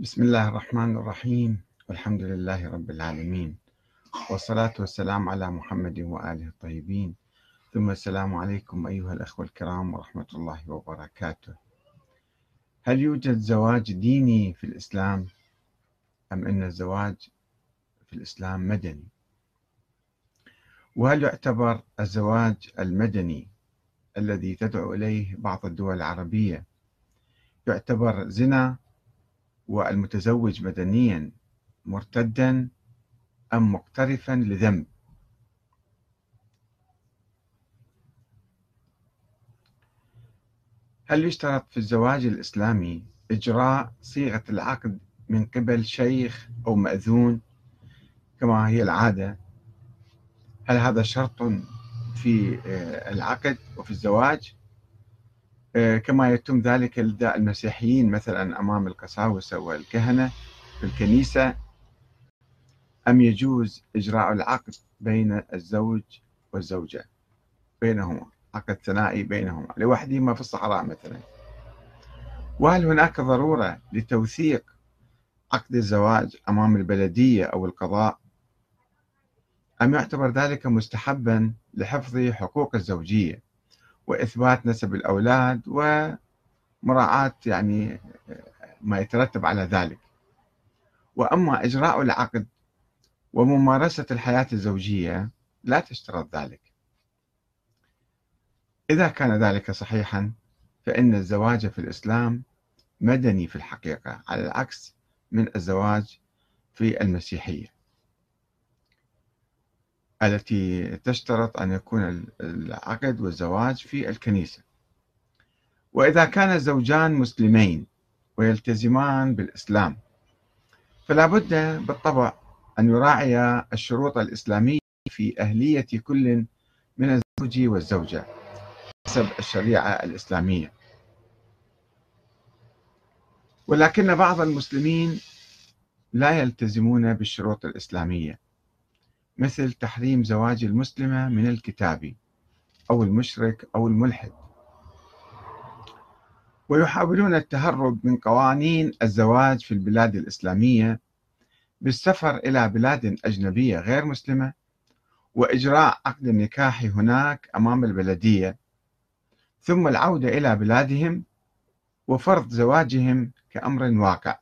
بسم الله الرحمن الرحيم. والحمد لله رب العالمين. والصلاة والسلام على محمد وآله الطيبين. ثم السلام عليكم أيها الأخوة الكرام ورحمة الله وبركاته. هل يوجد زواج ديني في الإسلام؟ أم أن الزواج في الإسلام مدني؟ وهل يعتبر الزواج المدني الذي تدعو إليه بعض الدول العربية يعتبر زنا والمتزوج مدنيا مرتدا أم مقترفا لذنب. هل يشترط في الزواج الإسلامي إجراء صيغة العقد من قبل شيخ أو مأذون كما هي العادة؟ هل هذا شرط في آه، العقد وفي الزواج؟ كما يتم ذلك لدى المسيحيين مثلا أمام القساوسة والكهنة في الكنيسة أم يجوز إجراء العقد بين الزوج والزوجة؟ بينهما عقد ثنائي بينهما لوحدهما في الصحراء مثلا. وهل هناك ضرورة لتوثيق عقد الزواج أمام البلدية أو القضاء؟ أم يعتبر ذلك مستحبا لحفظ حقوق الزوجية؟ وإثبات نسب الأولاد ومراعاة يعني ما يترتب على ذلك. وأما إجراء العقد وممارسة الحياة الزوجية لا تشترط ذلك. إذا كان ذلك صحيحا فإن الزواج في الإسلام مدني في الحقيقة على العكس من الزواج في المسيحية. التي تشترط أن يكون العقد والزواج في الكنيسة. وإذا كان الزوجان مسلمين ويلتزمان بالإسلام فلا بد بالطبع أن يراعي الشروط الإسلامية في أهلية كل من الزوج والزوجة حسب الشريعة الإسلامية. ولكن بعض المسلمين لا يلتزمون بالشروط الإسلامية. مثل تحريم زواج المسلمة من الكتاب أو المشرك أو الملحد. ويحاولون التهرب من قوانين الزواج في البلاد الإسلامية بالسفر إلى بلاد أجنبية غير مسلمة وإجراء عقد النكاح هناك أمام البلدية ثم العودة إلى بلادهم وفرض زواجهم كأمر واقع.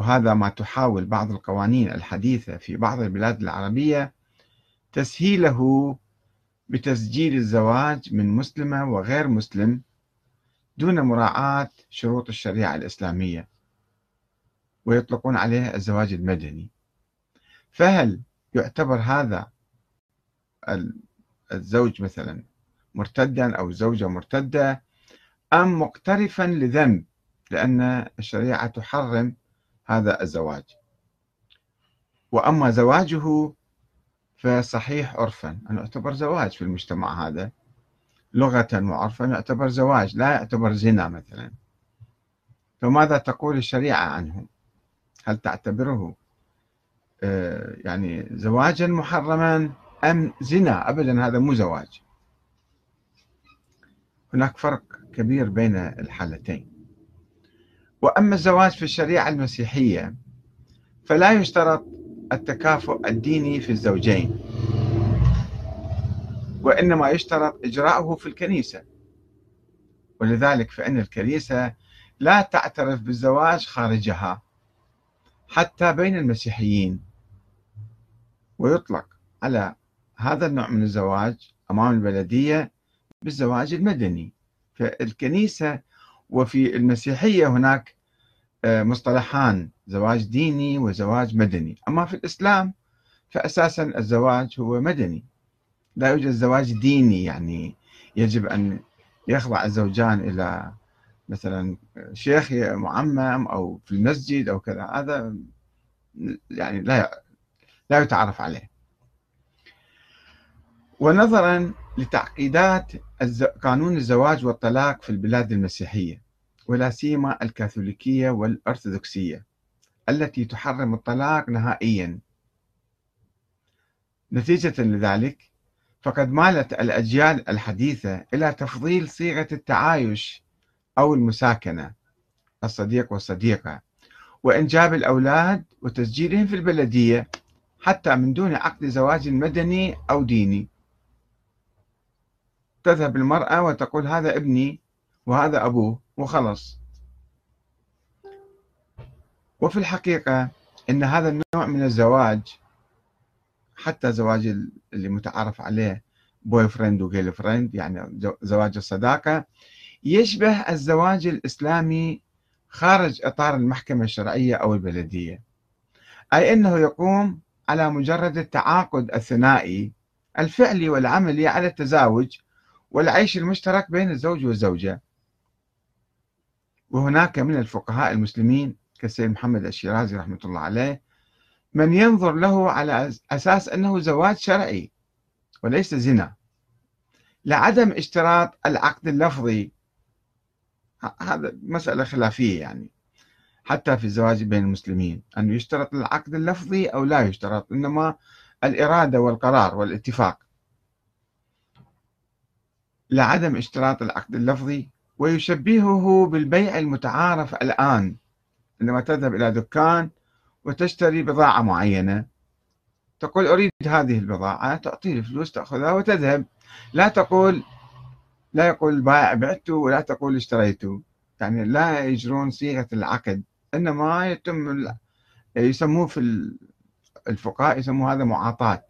وهذا ما تحاول بعض القوانين الحديثة في بعض البلاد العربية تسهيله بتسجيل الزواج من مسلمة وغير مسلم دون مراعاة شروط الشريعة الإسلامية ويطلقون عليه الزواج المدني. فهل يعتبر هذا الزوج مثلا مرتدا أو زوجة مرتدة أم مقترفا لذنب؟ لأن الشريعة تحرم هذا الزواج. وأما زواجه فصحيح عرفا. أن يعتبر زواج في المجتمع هذا. لغة وعرفا يعتبر زواج لا يعتبر زنا مثلا. فماذا تقول الشريعة عنه؟ هل تعتبره آه، يعني زواجا محرما أم زنا؟ أبدا هذا مو زواج. هناك فرق كبير بين الحالتين. وأما الزواج في الشريعة المسيحية فلا يشترط التكافؤ الديني في الزوجين وإنما يشترط إجراءه في الكنيسة. ولذلك فإن الكنيسة لا تعترف بالزواج خارجها حتى بين المسيحيين. ويطلق على هذا النوع من الزواج أمام البلدية بالزواج المدني. فالكنيسة وفي المسيحية هناك آه، مصطلحان زواج ديني وزواج مدني. أما في الإسلام فأساسا الزواج هو مدني. لا يوجد زواج ديني يعني يجب أن يخضع الزوجان إلى مثلا شيخ معمم أو في المسجد أو كذا. هذا يعني لا لا يتعرف عليه. ونظرا لتعقيدات قانون الزواج والطلاق في البلاد المسيحية. ولا سيما الكاثوليكية والأرثوذكسية التي تحرم الطلاق نهائيا. نتيجة لذلك فقد مالت الأجيال الحديثة إلى تفضيل صيغة التعايش أو المساكنة. الصديق والصديقة. وإنجاب الأولاد وتسجيلهم في البلدية حتى من دون عقد زواج مدني أو ديني. تذهب المرأة وتقول هذا ابني وهذا أبوه. وخلص وفي الحقيقة أن هذا النوع من الزواج حتى زواج اللي متعارف عليه boyfriend و girlfriend يعني زواج الصداقة يشبه الزواج الإسلامي خارج إطار المحكمة الشرعية أو البلدية. أي أنه يقوم على مجرد التعاقد الثنائي الفعلي والعملي على التزاوج والعيش المشترك بين الزوج والزوجة. وهناك من الفقهاء المسلمين كالسيد محمد الشيرازي رحمة الله عليه من ينظر له على أساس أنه زواج شرعي وليس زنا. لعدم اشتراط العقد اللفظي. هذا مسألة خلافية يعني. حتى في الزواج بين المسلمين. أنه يشترط العقد اللفظي أو لا يشترط إنما الإرادة والقرار والاتفاق. لعدم اشتراط العقد اللفظي ويشبهه بالبيع المتعارف الآن عندما تذهب إلى دكان وتشتري بضاعة معينة. تقول أريد هذه البضاعة تعطيه الفلوس تأخذها وتذهب. لا تقول لا يقول البائع بعته ولا تقول اشتريته يعني لا يجرون صيغة العقد إنما يتم يسموه في الفقهاء يسموه هذا معاطاة.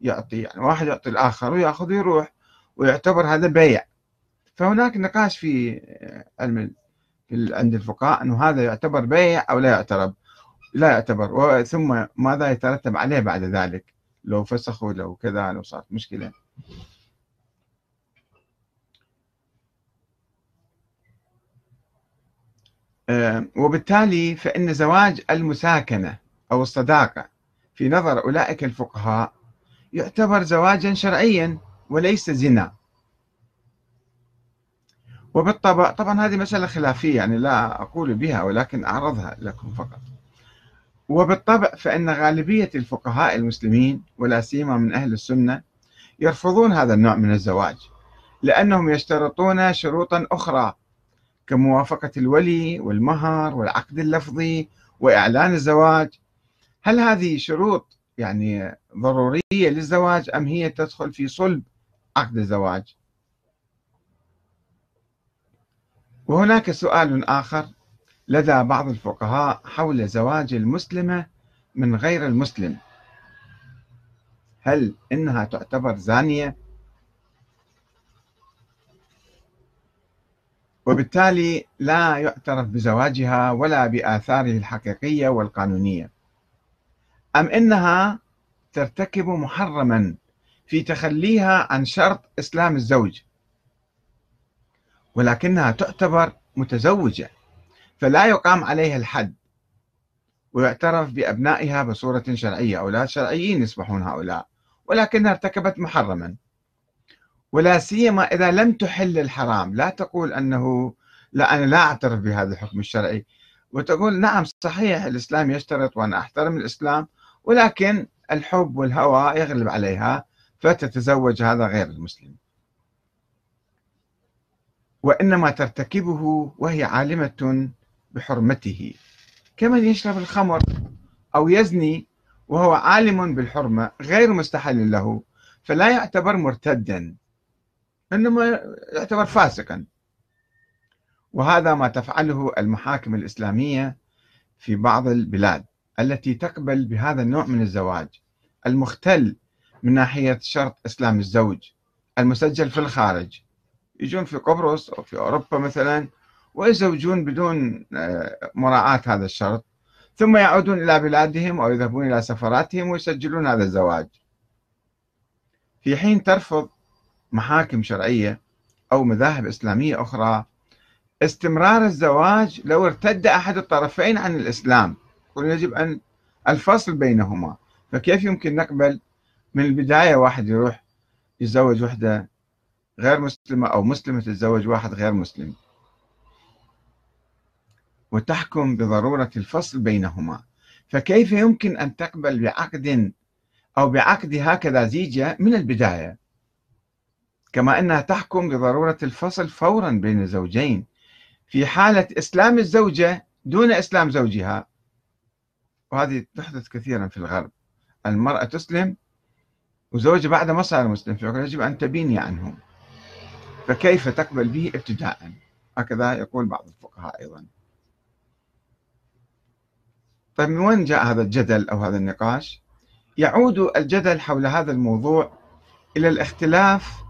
يعطي يعني واحد يعطي الآخر ويأخذ ويروح ويعتبر هذا بيع. فهناك نقاش في علم عند الفقهاء أنه هذا يعتبر بيع أو لا يعتبر لا يعتبر. ثم ماذا يترتب عليه بعد ذلك؟ لو فسخوا لو كذا لو صارت مشكلة. آه، وبالتالي فإن زواج المساكنة أو الصداقة في نظر أولئك الفقهاء يعتبر زواجا شرعيا وليس زنا. وبالطبع طبعا هذه مسألة خلافية يعني لا أقول بها ولكن أعرضها لكم فقط. وبالطبع فإن غالبية الفقهاء المسلمين ولا سيما من أهل السنة يرفضون هذا النوع من الزواج لأنهم يشترطون شروطا أخرى كموافقة الولي والمهر والعقد اللفظي وإعلان الزواج. هل هذه شروط يعني ضرورية للزواج أم هي تدخل في صلب عقد الزواج؟ وهناك سؤال آخر لدى بعض الفقهاء حول زواج المسلمة من غير المسلم. هل إنها تعتبر زانية؟ وبالتالي لا يعترف بزواجها ولا بآثاره الحقيقية والقانونية. أم إنها ترتكب محرما في تخليها عن شرط إسلام الزوج؟ ولكنها تعتبر متزوجة فلا يقام عليها الحد ويعترف بأبنائها بصورة شرعية أولاد شرعيين يصبحون هؤلاء ولكنها ارتكبت محرما. ولا سيما إذا لم تحل الحرام. لا تقول أنه لا أنا لا أعترف بهذا الحكم الشرعي. وتقول نعم صحيح الإسلام يشترط وأنا أحترم الإسلام ولكن الحب والهوى يغلب عليها فتتزوج هذا غير المسلم. وإنما ترتكبه وهي عالمة بحرمته. كمن يشرب الخمر أو يزني وهو عالم بالحرمة غير مستحل له فلا يعتبر مرتدا إنما يعتبر فاسقا. وهذا ما تفعله المحاكم الإسلامية في بعض البلاد التي تقبل بهذا النوع من الزواج. المختل من ناحية شرط إسلام الزوج المسجل في الخارج. يجون في قبرص أو في أوروبا مثلا ويزوجون بدون آه، مراعاة هذا الشرط. ثم يعودون إلى بلادهم أو يذهبون إلى سفراتهم ويسجلون هذا الزواج. في حين ترفض محاكم شرعية أو مذاهب إسلامية أخرى استمرار الزواج لو ارتد أحد الطرفين عن الإسلام. يجب أن الفصل بينهما. فكيف يمكن نقبل؟ من البداية واحد يروح يتزوج وحدة غير مسلمة أو مسلمة تتزوج واحد غير مسلم. وتحكم بضرورة الفصل بينهما. فكيف يمكن أن تقبل بعقد أو بعقد هكذا زيجة من البداية؟ كما أنها تحكم بضرورة الفصل فورا بين الزوجين. في حالة إسلام الزوجة دون إسلام زوجها. وهذه تحدث كثيرا في الغرب. المرأة تسلم وزوجها بعد ما صار مسلم فيقول يجب أن تبيني عنه فكيف تقبل به ابتداء هكذا يقول بعض الفقهاء أيضا. طيب من وين جاء هذا الجدل أو هذا النقاش؟ يعود الجدل حول هذا الموضوع إلى الاختلاف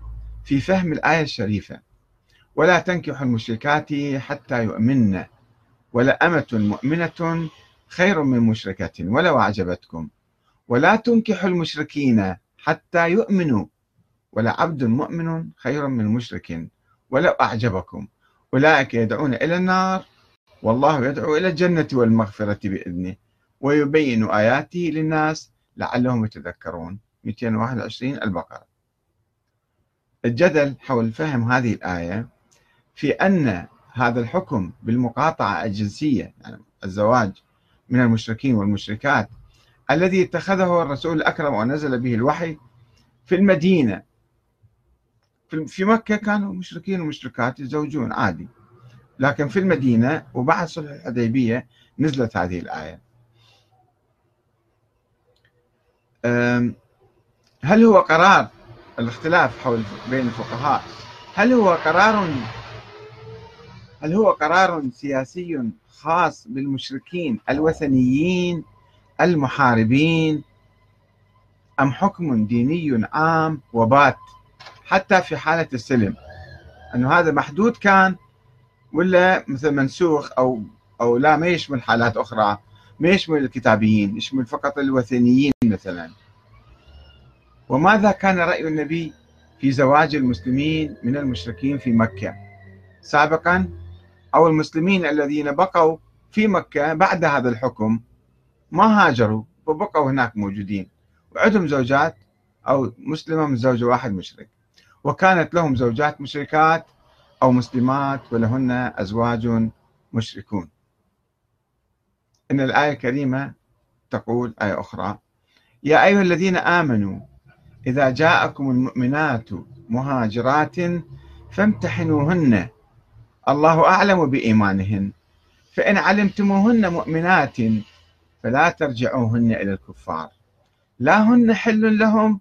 في فهم الآية الشريفة. ولا تنكحوا المشركات حتى يؤمن. ولا أمة مؤمنة خير من مشركة ولو أعجبتكم. ولا تنكحوا المشركين حتى يؤمنوا. ولا عبد مؤمن خير من مشرك. ولو أعجبكم. أولئك يدعون إلى النار. والله يدعو إلى الجنة والمغفرة بإذنه. ويبين آياته للناس لعلهم يتذكرون. 221 البقرة. الجدل حول فهم هذه الآية في أن هذا الحكم بالمقاطعة الجنسية يعني الزواج من المشركين والمشركات الذي اتخذه الرسول الأكرم ونزل به الوحي في المدينة في مكة كانوا مشركين ومشركات يتزوجون عادي. لكن في المدينة وبعد صلح الحديبية نزلت هذه الآية. هل هو قرار الاختلاف حول بين الفقهاء؟ هل هو قرار هل هو قرار سياسي خاص بالمشركين الوثنيين المحاربين أم حكم ديني عام وبات حتى في حالة السلم. أنه هذا محدود كان ولا مثل منسوخ أو أو لا ما يشمل حالات أخرى. ما يشمل الكتابيين يشمل فقط الوثنيين مثلا. وماذا كان رأي النبي في زواج المسلمين من المشركين في مكة؟ سابقا أو المسلمين الذين بقوا في مكة بعد هذا الحكم ما هاجروا وبقوا هناك موجودين. وعندهم زوجات أو مسلمة من زوج واحد مشرك. وكانت لهم زوجات مشركات أو مسلمات ولهن أزواج مشركون. إن الآية الكريمة تقول آية أخرى يا أيها الذين آمنوا إذا جاءكم المؤمنات مهاجرات فامتحنوهن. الله أعلم بإيمانهن. فإن علمتموهن مؤمنات فلا ترجعوهن إلى الكفار. لا هن حل لهم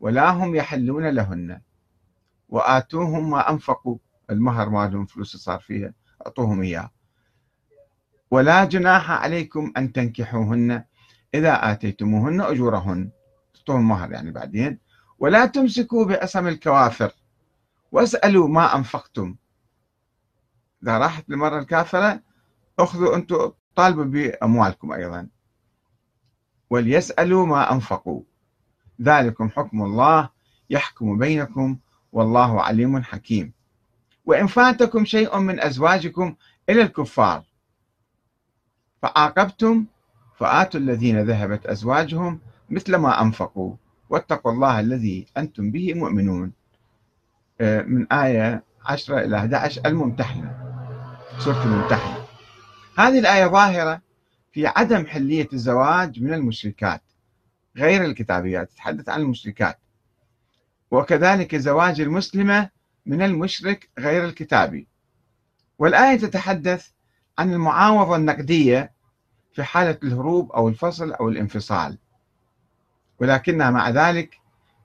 ولا هم يحلون لهن. وآتوهم ما أنفقوا. المهر مالهم فلوس صار فيها. أعطوهم إياه. ولا جناح عليكم أن تنكحوهن. إذا آتيتموهن أجورهن. تعطوهم مهر يعني بعدين. ولا تمسكوا بعصم الكوافر. واسألوا ما أنفقتم. إذا راحت المرة الكافرة أخذوا أنتم طالبوا بأموالكم أيضا. وليسألوا ما أنفقوا. ذلكم حكم الله. يحكم بينكم. والله عليم حكيم. وإن فاتكم شيء من أزواجكم إلى الكفار فعاقبتم فآتوا الذين ذهبت أزواجهم مثل ما أنفقوا واتقوا الله الذي أنتم به مؤمنون. آه، من آية 10 إلى 11 الممتحنة سورة الممتحنة. هذه الآية ظاهرة في عدم حلية الزواج من المشركات غير الكتابيات تتحدث عن المشركات. وكذلك زواج المسلمة من المشرك غير الكتابي والآية تتحدث عن المعاوضة النقدية في حالة الهروب أو الفصل أو الانفصال. ولكنها مع ذلك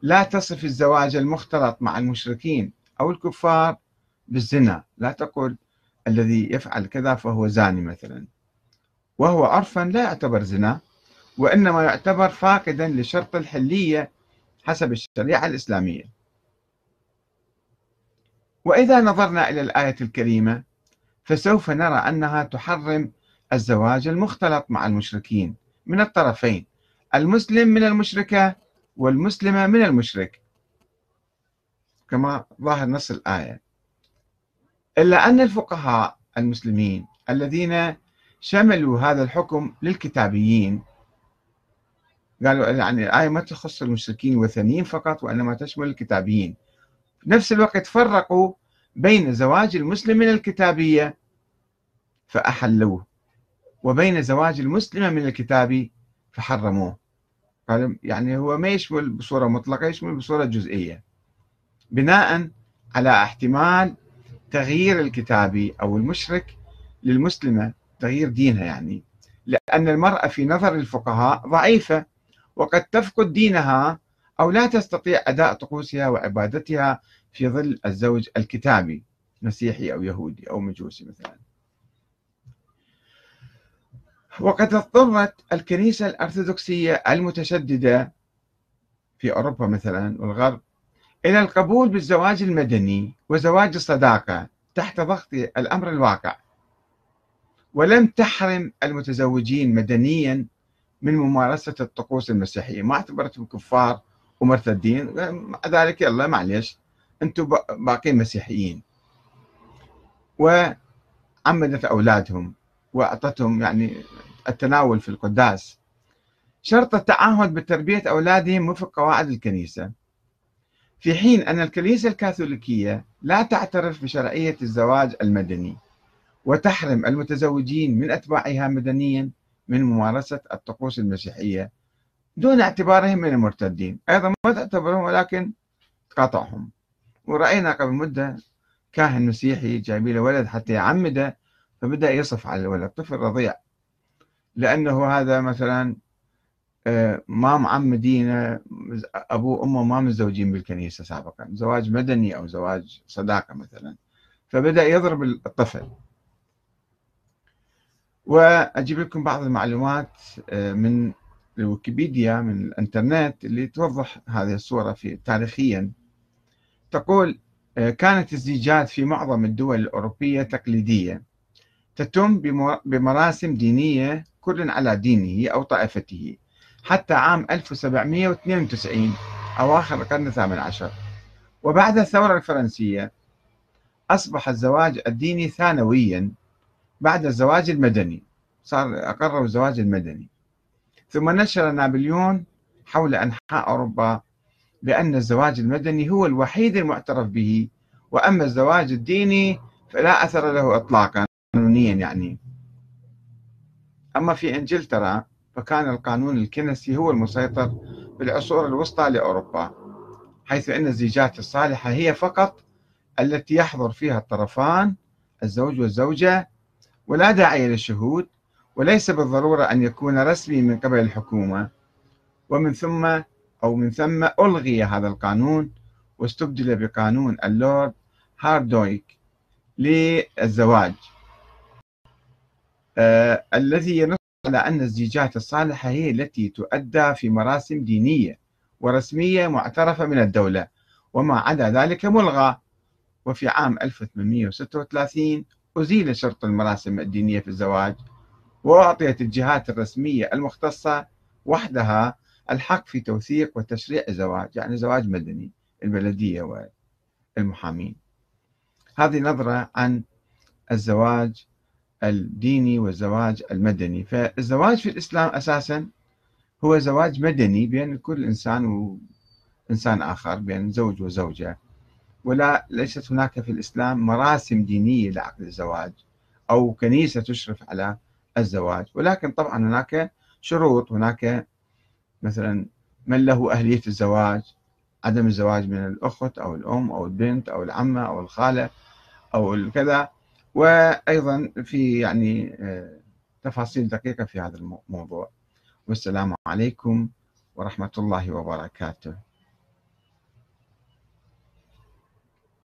لا تصف الزواج المختلط مع المشركين أو الكفار بالزنا. لا تقول الذي يفعل كذا فهو زاني مثلا. وهو عرفا لا يعتبر زنا وإنما يعتبر فاقدا لشرط الحلية حسب الشريعة الإسلامية. وإذا نظرنا إلى الآية الكريمة فسوف نرى أنها تحرم الزواج المختلط مع المشركين من الطرفين المسلم من المشركة والمسلمة من المشرك. كما ظاهر نص الآية. إلا أن الفقهاء المسلمين الذين شملوا هذا الحكم للكتابيين قالوا يعني الآية ما تخص المشركين الوثنيين فقط وإنما تشمل الكتابيين. في نفس الوقت فرقوا بين زواج المسلم من الكتابية فأحلوه وبين زواج المسلمة من الكتابي فحرموه. قال يعني هو ما يشمل بصورة مطلقة يشمل بصورة جزئية. بناء على احتمال تغيير الكتابي أو المشرك للمسلمة تغيير دينها يعني. لأن المرأة في نظر الفقهاء ضعيفة. وقد تفقد دينها أو لا تستطيع أداء طقوسها وعبادتها في ظل الزوج الكتابي مسيحي أو يهودي أو مجوسي مثلا. وقد اضطرت الكنيسة الأرثوذكسية المتشددة في أوروبا مثلا والغرب إلى القبول بالزواج المدني وزواج الصداقة تحت ضغط الأمر الواقع ولم تحرم المتزوجين مدنيا من ممارسة الطقوس المسيحية. ما اعتبرتهم كفار ومرتدين. مع ذلك يلا معلش أنتم باقين مسيحيين. وعمدت أولادهم وأعطتهم يعني التناول في القداس. شرط التعهد بتربية أولادهم وفق قواعد الكنيسة. في حين أن الكنيسة الكاثوليكية لا تعترف بشرعية الزواج المدني وتحرم المتزوجين من أتباعها مدنيا من ممارسة الطقوس المسيحية دون اعتبارهم من المرتدين. أيضا ما تعتبرهم ولكن تقاطعهم ورأينا قبل مدة كاهن مسيحي جايبين له ولد حتى يعمده فبدأ يصف على الولد. طفل رضيع. لأنه هذا مثلا آه، ما معمدين أبوه وأمه ما متزوجين بالكنيسة سابقا. زواج مدني أو زواج صداقة مثلا. فبدأ يضرب الطفل. وأجيب لكم بعض المعلومات آه، من الويكيبيديا من الإنترنت اللي توضح هذه الصورة في تاريخيا. تقول آه، كانت الزيجات في معظم الدول الأوروبية تقليدية تتم بمراسم دينية كل على دينه أو طائفته حتى عام 1792 أواخر القرن الثامن عشر. وبعد الثورة الفرنسية أصبح الزواج الديني ثانويا. بعد الزواج المدني. صار أقروا الزواج المدني. ثم نشر نابليون حول أنحاء أوروبا بأن الزواج المدني هو الوحيد المعترف به وأما الزواج الديني فلا أثر له إطلاقا قانونيا يعني. أما في إنجلترا فكان القانون الكنسي هو المسيطر بالعصور الوسطى لأوروبا حيث أن الزيجات الصالحة هي فقط التي يحضر فيها الطرفان الزوج والزوجة ولا داعي للشهود وليس بالضرورة أن يكون رسمي من قبل الحكومة. ومن ثم أو من ثم ألغي هذا القانون واستبدل بقانون اللورد هاردويك للزواج. آه الذي ينص على أن الزيجات الصالحة هي التي تؤدى في مراسم دينية ورسمية معترفة من الدولة وما عدا ذلك ملغى. وفي عام 1836 أزيل شرط المراسم الدينية في الزواج وأعطيت الجهات الرسمية المختصة وحدها الحق في توثيق وتشريع الزواج يعني زواج مدني البلدية والمحامين. هذه نظرة عن الزواج الديني والزواج المدني. فالزواج في الإسلام أساسا هو زواج مدني بين كل إنسان وإنسان آخر بين زوج وزوجة. ولا ليست هناك في الإسلام مراسم دينية لعقد الزواج أو كنيسة تشرف على الزواج. ولكن طبعا هناك شروط هناك مثلا من له أهلية الزواج؟ عدم الزواج من الأخت أو الأم أو البنت أو العمة أو الخالة أو الكذا. وأيضا في يعني آه، تفاصيل دقيقة في هذا الموضوع والسلام عليكم ورحمة الله وبركاته.